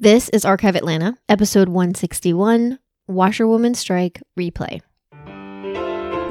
This is Archive Atlanta, episode 161 Washerwoman Strike Replay.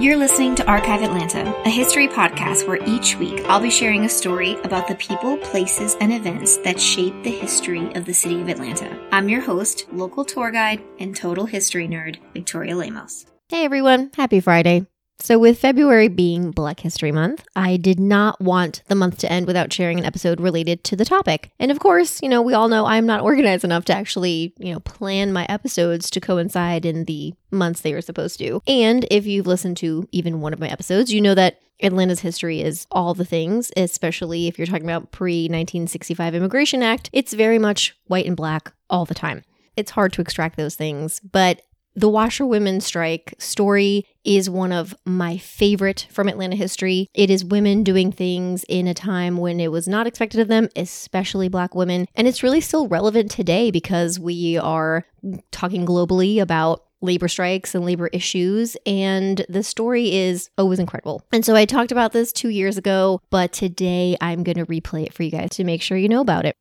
You're listening to Archive Atlanta, a history podcast where each week I'll be sharing a story about the people, places, and events that shape the history of the city of Atlanta. I'm your host, local tour guide, and total history nerd, Victoria Lemos. Hey everyone, happy Friday. So, with February being Black History Month, I did not want the month to end without sharing an episode related to the topic. And of course, you know, we all know I'm not organized enough to actually, you know, plan my episodes to coincide in the months they were supposed to. And if you've listened to even one of my episodes, you know that Atlanta's history is all the things, especially if you're talking about pre 1965 Immigration Act. It's very much white and black all the time. It's hard to extract those things, but the washerwomen strike story is one of my favorite from Atlanta history. It is women doing things in a time when it was not expected of them, especially black women. And it's really still relevant today because we are talking globally about labor strikes and labor issues. And the story is always incredible. And so I talked about this two years ago, but today I'm going to replay it for you guys to make sure you know about it.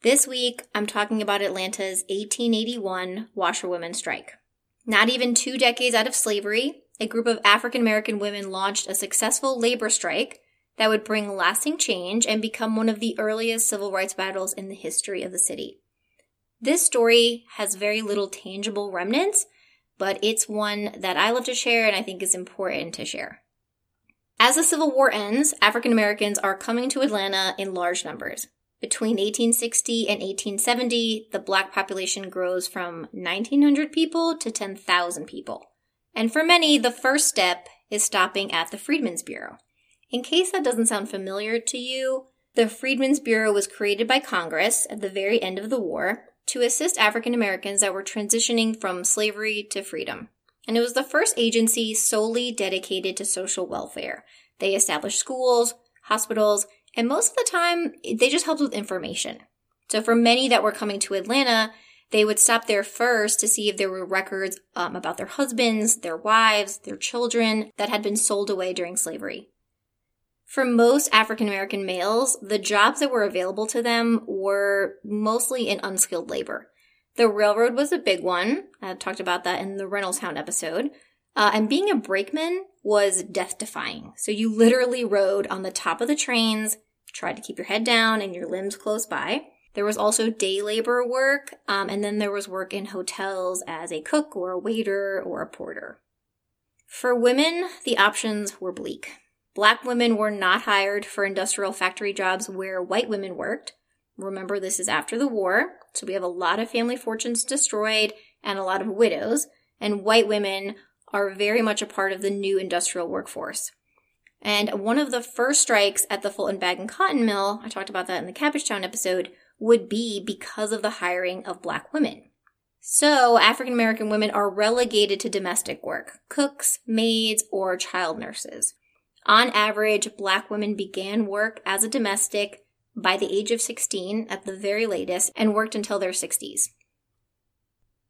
This week, I'm talking about Atlanta's 1881 washerwomen strike. Not even two decades out of slavery, a group of African American women launched a successful labor strike that would bring lasting change and become one of the earliest civil rights battles in the history of the city. This story has very little tangible remnants, but it's one that I love to share and I think is important to share. As the Civil War ends, African Americans are coming to Atlanta in large numbers. Between 1860 and 1870, the black population grows from 1,900 people to 10,000 people. And for many, the first step is stopping at the Freedmen's Bureau. In case that doesn't sound familiar to you, the Freedmen's Bureau was created by Congress at the very end of the war to assist African Americans that were transitioning from slavery to freedom. And it was the first agency solely dedicated to social welfare. They established schools, hospitals, and most of the time, they just helped with information. So for many that were coming to Atlanta, they would stop there first to see if there were records um, about their husbands, their wives, their children that had been sold away during slavery. For most African American males, the jobs that were available to them were mostly in unskilled labor. The railroad was a big one. I talked about that in the Reynoldstown episode. Uh, and being a brakeman was death defying. So you literally rode on the top of the trains, tried to keep your head down and your limbs close by. There was also day labor work, um, and then there was work in hotels as a cook or a waiter or a porter. For women, the options were bleak. Black women were not hired for industrial factory jobs where white women worked. Remember, this is after the war, so we have a lot of family fortunes destroyed and a lot of widows, and white women are very much a part of the new industrial workforce. And one of the first strikes at the Fulton Bag and Cotton Mill, I talked about that in the Cabbagetown episode, would be because of the hiring of black women. So African American women are relegated to domestic work, cooks, maids, or child nurses. On average, black women began work as a domestic by the age of 16 at the very latest and worked until their 60s.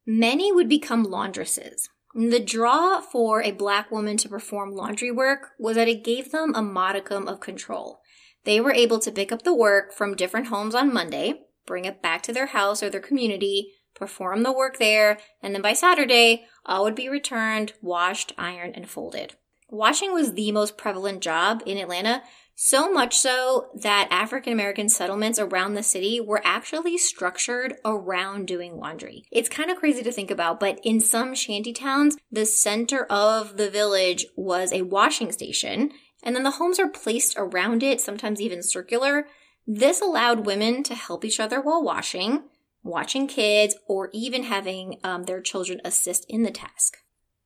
Many would become laundresses, the draw for a black woman to perform laundry work was that it gave them a modicum of control. They were able to pick up the work from different homes on Monday, bring it back to their house or their community, perform the work there, and then by Saturday, all would be returned, washed, ironed, and folded. Washing was the most prevalent job in Atlanta so much so that African American settlements around the city were actually structured around doing laundry. It's kind of crazy to think about, but in some shanty towns, the center of the village was a washing station, and then the homes are placed around it, sometimes even circular. This allowed women to help each other while washing, watching kids, or even having um, their children assist in the task.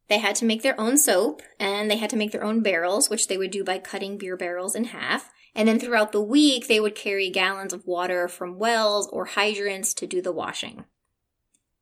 They had to make their own soap and they had to make their own barrels, which they would do by cutting beer barrels in half. And then throughout the week, they would carry gallons of water from wells or hydrants to do the washing.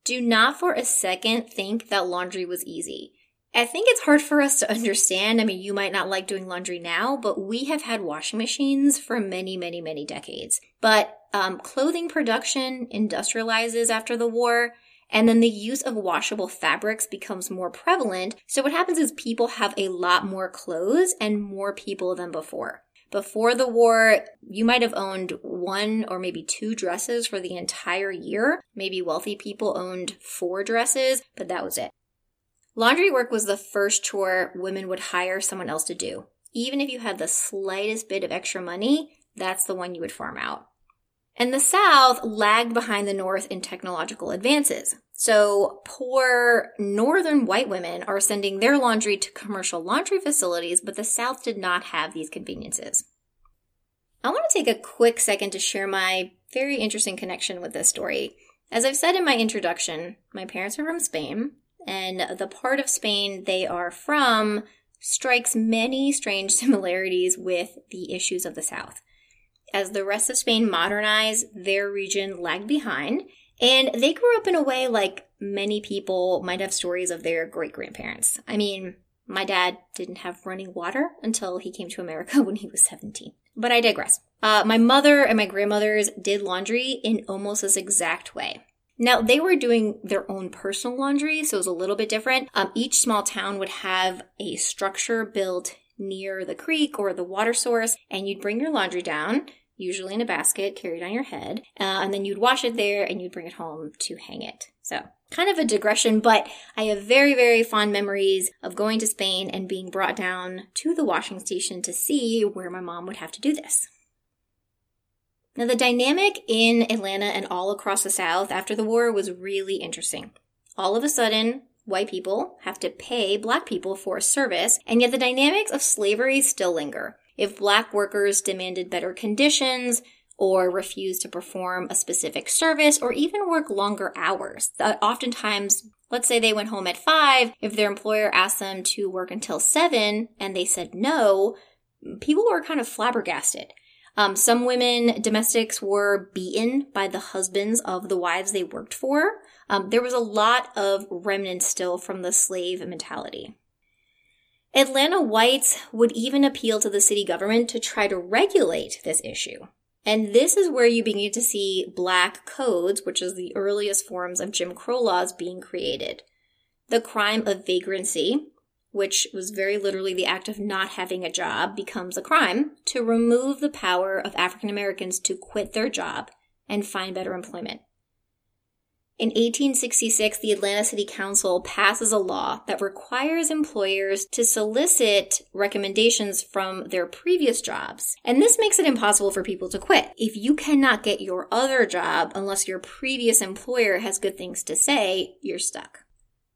Do not for a second think that laundry was easy. I think it's hard for us to understand. I mean, you might not like doing laundry now, but we have had washing machines for many, many, many decades. But um, clothing production industrializes after the war, and then the use of washable fabrics becomes more prevalent. So what happens is people have a lot more clothes and more people than before. Before the war, you might have owned one or maybe two dresses for the entire year. Maybe wealthy people owned four dresses, but that was it. Laundry work was the first chore women would hire someone else to do. Even if you had the slightest bit of extra money, that's the one you would farm out. And the South lagged behind the North in technological advances. So poor northern white women are sending their laundry to commercial laundry facilities, but the South did not have these conveniences. I want to take a quick second to share my very interesting connection with this story. As I've said in my introduction, my parents are from Spain, and the part of Spain they are from strikes many strange similarities with the issues of the South. As the rest of Spain modernized, their region lagged behind, and they grew up in a way like many people might have stories of their great grandparents. I mean, my dad didn't have running water until he came to America when he was 17. But I digress. Uh, my mother and my grandmothers did laundry in almost this exact way. Now, they were doing their own personal laundry, so it was a little bit different. Um, each small town would have a structure built near the creek or the water source, and you'd bring your laundry down usually in a basket carried on your head, uh, and then you'd wash it there and you'd bring it home to hang it. So, kind of a digression, but I have very, very fond memories of going to Spain and being brought down to the washing station to see where my mom would have to do this. Now, the dynamic in Atlanta and all across the South after the war was really interesting. All of a sudden, white people have to pay black people for a service, and yet the dynamics of slavery still linger. If black workers demanded better conditions, or refused to perform a specific service, or even work longer hours. Uh, oftentimes, let's say they went home at five, if their employer asked them to work until seven and they said no, people were kind of flabbergasted. Um, some women, domestics, were beaten by the husbands of the wives they worked for. Um, there was a lot of remnants still from the slave mentality. Atlanta whites would even appeal to the city government to try to regulate this issue. And this is where you begin to see black codes, which is the earliest forms of Jim Crow laws being created. The crime of vagrancy, which was very literally the act of not having a job, becomes a crime to remove the power of African Americans to quit their job and find better employment. In 1866, the Atlanta City Council passes a law that requires employers to solicit recommendations from their previous jobs. And this makes it impossible for people to quit. If you cannot get your other job unless your previous employer has good things to say, you're stuck.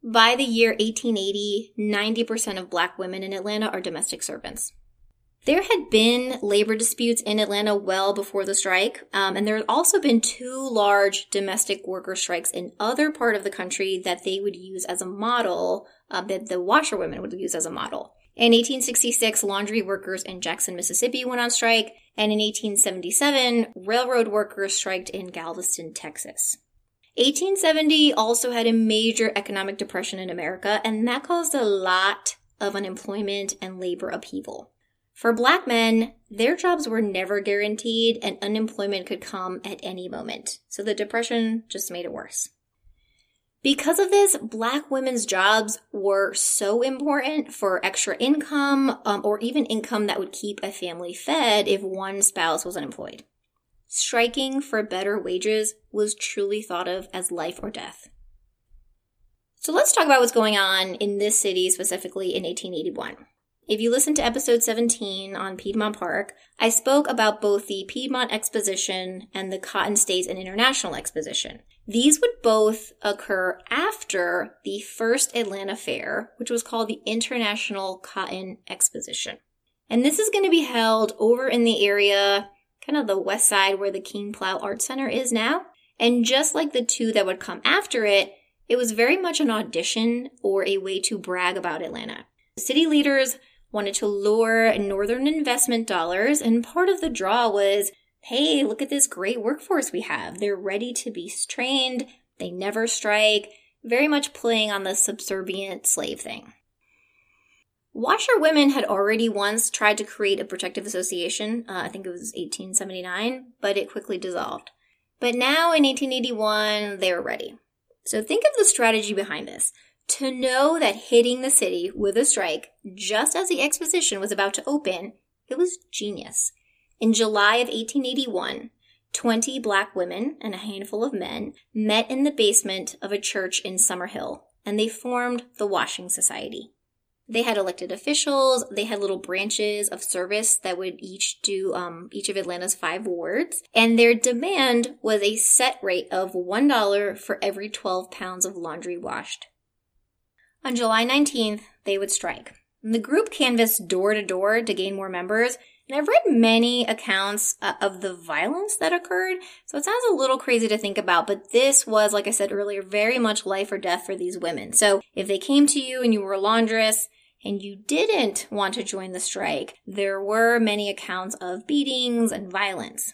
By the year 1880, 90% of black women in Atlanta are domestic servants. There had been labor disputes in Atlanta well before the strike, um, and there had also been two large domestic worker strikes in other part of the country that they would use as a model, uh, that the washerwomen would use as a model. In 1866, laundry workers in Jackson, Mississippi went on strike, and in 1877, railroad workers striked in Galveston, Texas. 1870 also had a major economic depression in America, and that caused a lot of unemployment and labor upheaval. For black men, their jobs were never guaranteed and unemployment could come at any moment. So the depression just made it worse. Because of this, black women's jobs were so important for extra income um, or even income that would keep a family fed if one spouse was unemployed. Striking for better wages was truly thought of as life or death. So let's talk about what's going on in this city specifically in 1881. If you listen to episode 17 on Piedmont Park, I spoke about both the Piedmont Exposition and the Cotton States and International Exposition. These would both occur after the first Atlanta Fair, which was called the International Cotton Exposition. And this is going to be held over in the area, kind of the west side where the King Plow Art Center is now. And just like the two that would come after it, it was very much an audition or a way to brag about Atlanta. City leaders wanted to lure Northern investment dollars, and part of the draw was hey, look at this great workforce we have. They're ready to be trained, they never strike, very much playing on the subservient slave thing. Washerwomen had already once tried to create a protective association, uh, I think it was 1879, but it quickly dissolved. But now in 1881, they were ready. So think of the strategy behind this to know that hitting the city with a strike just as the exposition was about to open It was genius. In July of 1881, 20 black women and a handful of men met in the basement of a church in Summerhill, and they formed the Washing Society. They had elected officials. They had little branches of service that would each do um, each of Atlanta's five wards. And their demand was a set rate of $1 for every 12 pounds of laundry washed. On July 19th, they would strike. The group canvassed door to door to gain more members. And I've read many accounts uh, of the violence that occurred, so it sounds a little crazy to think about, but this was, like I said earlier, very much life or death for these women. So if they came to you and you were a laundress, and you didn't want to join the strike, there were many accounts of beatings and violence.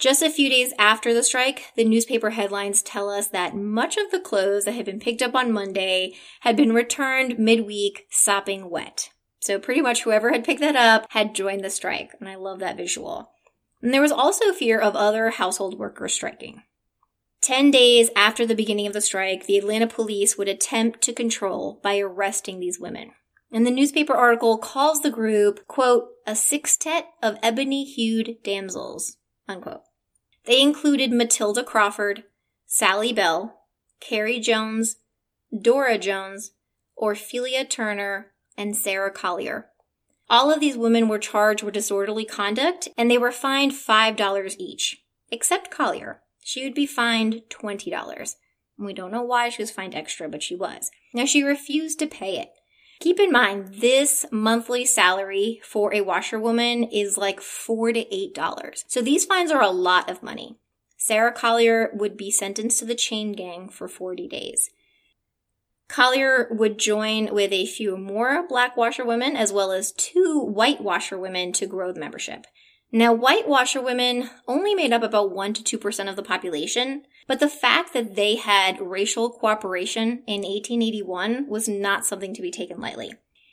Just a few days after the strike, the newspaper headlines tell us that much of the clothes that had been picked up on Monday had been returned midweek sopping wet. So pretty much whoever had picked that up had joined the strike, and I love that visual. And there was also fear of other household workers striking. Ten days after the beginning of the strike, the Atlanta police would attempt to control by arresting these women. And the newspaper article calls the group, quote, a sextet of ebony hued damsels, unquote. They included Matilda Crawford, Sally Bell, Carrie Jones, Dora Jones, Orphelia Turner, and Sarah Collier. All of these women were charged with disorderly conduct and they were fined $5 each, except Collier. She would be fined $20. We don't know why she was fined extra, but she was. Now she refused to pay it. Keep in mind, this monthly salary for a washerwoman is like four to eight dollars. So these fines are a lot of money. Sarah Collier would be sentenced to the chain gang for 40 days. Collier would join with a few more black washerwomen as well as two white washerwomen to grow the membership. Now, white washerwomen only made up about 1 to 2% of the population, but the fact that they had racial cooperation in 1881 was not something to be taken lightly.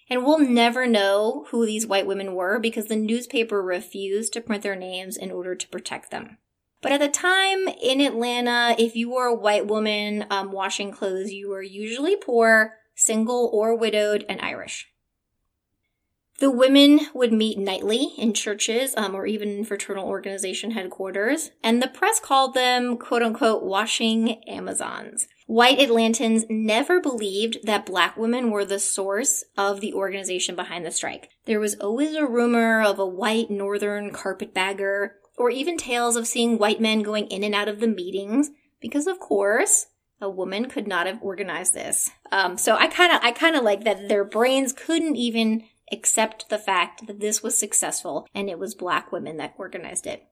And we'll never know who these white women were because the newspaper refused to print their names in order to protect them. But at the time in Atlanta, if you were a white woman um, washing clothes, you were usually poor, single, or widowed, and Irish. The women would meet nightly in churches um, or even fraternal organization headquarters, and the press called them quote unquote washing Amazons. White Atlantans never believed that black women were the source of the organization behind the strike. There was always a rumor of a white northern carpetbagger, or even tales of seeing white men going in and out of the meetings, because of course, a woman could not have organized this. Um, so I kind of, I kind of like that their brains couldn't even accept the fact that this was successful and it was black women that organized it.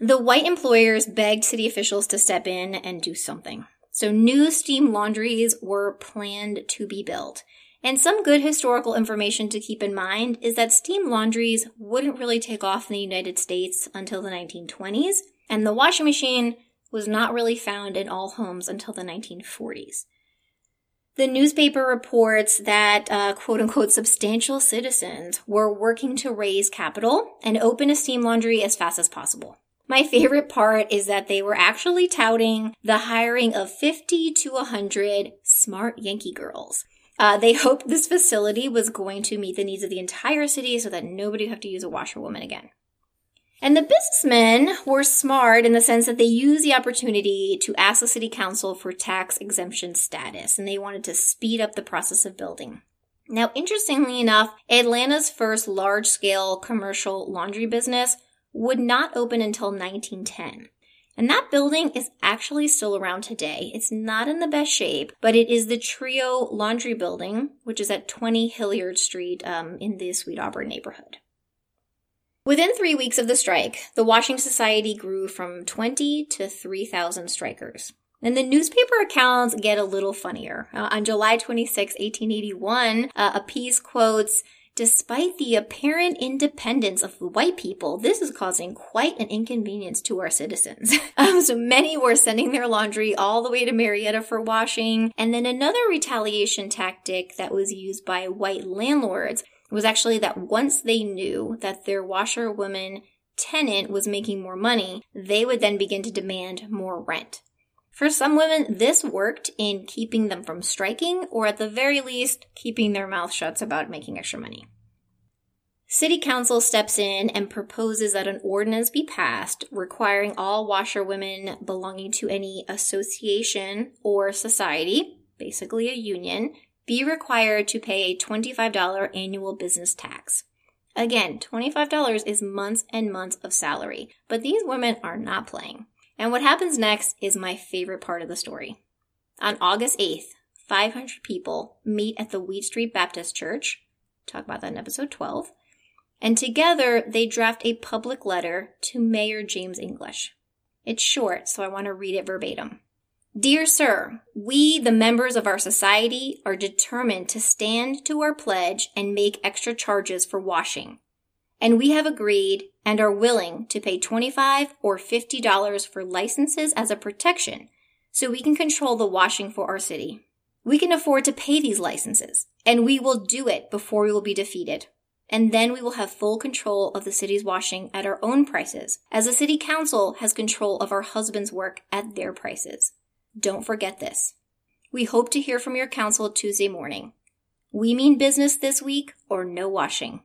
The white employers begged city officials to step in and do something. So new steam laundries were planned to be built. And some good historical information to keep in mind is that steam laundries wouldn't really take off in the United States until the 1920s, and the washing machine was not really found in all homes until the 1940s. The newspaper reports that uh, quote unquote substantial citizens were working to raise capital and open a steam laundry as fast as possible. My favorite part is that they were actually touting the hiring of 50 to 100 smart Yankee girls. Uh, they hoped this facility was going to meet the needs of the entire city so that nobody would have to use a washerwoman again. And the businessmen were smart in the sense that they used the opportunity to ask the city council for tax exemption status, and they wanted to speed up the process of building. Now, interestingly enough, Atlanta's first large scale commercial laundry business would not open until 1910. And that building is actually still around today. It's not in the best shape, but it is the Trio Laundry Building, which is at 20 Hilliard Street um, in the Sweet Auburn neighborhood. Within three weeks of the strike, the Washing Society grew from 20 to 3,000 strikers. And the newspaper accounts get a little funnier. Uh, on July 26, 1881, uh, a piece quotes, Despite the apparent independence of the white people, this is causing quite an inconvenience to our citizens. um, so many were sending their laundry all the way to Marietta for washing. And then another retaliation tactic that was used by white landlords was actually that once they knew that their washerwoman tenant was making more money, they would then begin to demand more rent. For some women, this worked in keeping them from striking, or at the very least, keeping their mouth shut about making extra money. City Council steps in and proposes that an ordinance be passed requiring all washerwomen belonging to any association or society, basically a union, be required to pay a $25 annual business tax. Again, $25 is months and months of salary, but these women are not playing. And what happens next is my favorite part of the story. On August 8th, 500 people meet at the Wheat Street Baptist Church. Talk about that in episode 12 and together they draft a public letter to Mayor James English. It's short, so I want to read it verbatim. Dear Sir, we, the members of our society, are determined to stand to our pledge and make extra charges for washing. And we have agreed and are willing to pay 25 or $50 for licenses as a protection so we can control the washing for our city. We can afford to pay these licenses, and we will do it before we will be defeated and then we will have full control of the city's washing at our own prices, as the city council has control of our husband's work at their prices. Don't forget this. We hope to hear from your council Tuesday morning. We mean business this week or no washing.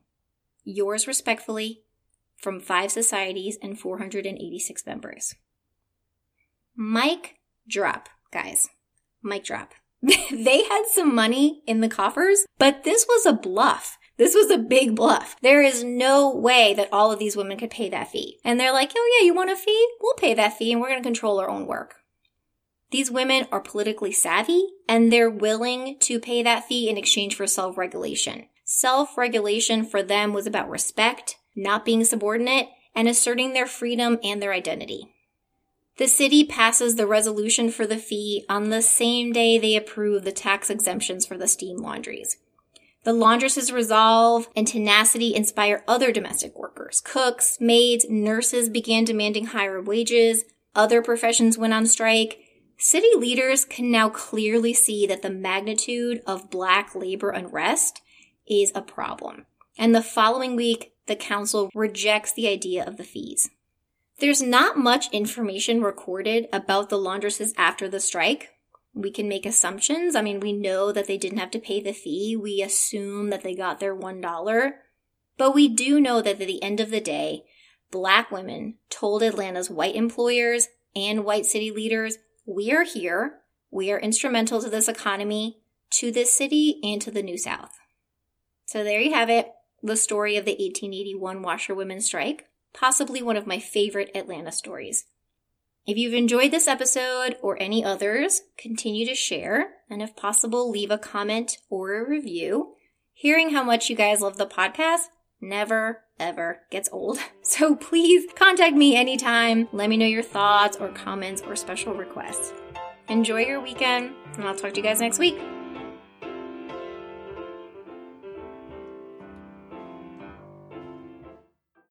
Yours respectfully, from five societies and 486 members. Mic drop, guys. Mic drop. they had some money in the coffers, but this was a bluff. This was a big bluff. There is no way that all of these women could pay that fee. And they're like, oh yeah, you want a fee? We'll pay that fee and we're going to control our own work. These women are politically savvy and they're willing to pay that fee in exchange for self-regulation. Self-regulation for them was about respect, not being subordinate, and asserting their freedom and their identity. The city passes the resolution for the fee on the same day they approve the tax exemptions for the steam laundries. The laundress's resolve and tenacity inspire other domestic workers. Cooks, maids, nurses began demanding higher wages. Other professions went on strike. City leaders can now clearly see that the magnitude of black labor unrest is a problem. And the following week, the council rejects the idea of the fees. There's not much information recorded about the laundresses after the strike, we can make assumptions. I mean, we know that they didn't have to pay the fee. We assume that they got their $1. But we do know that at the end of the day, black women told Atlanta's white employers and white city leaders, we are here. We are instrumental to this economy, to this city, and to the New South. So there you have it. The story of the 1881 washerwomen strike. Possibly one of my favorite Atlanta stories. If you've enjoyed this episode or any others, continue to share and if possible, leave a comment or a review. Hearing how much you guys love the podcast never ever gets old. So please contact me anytime. Let me know your thoughts or comments or special requests. Enjoy your weekend and I'll talk to you guys next week.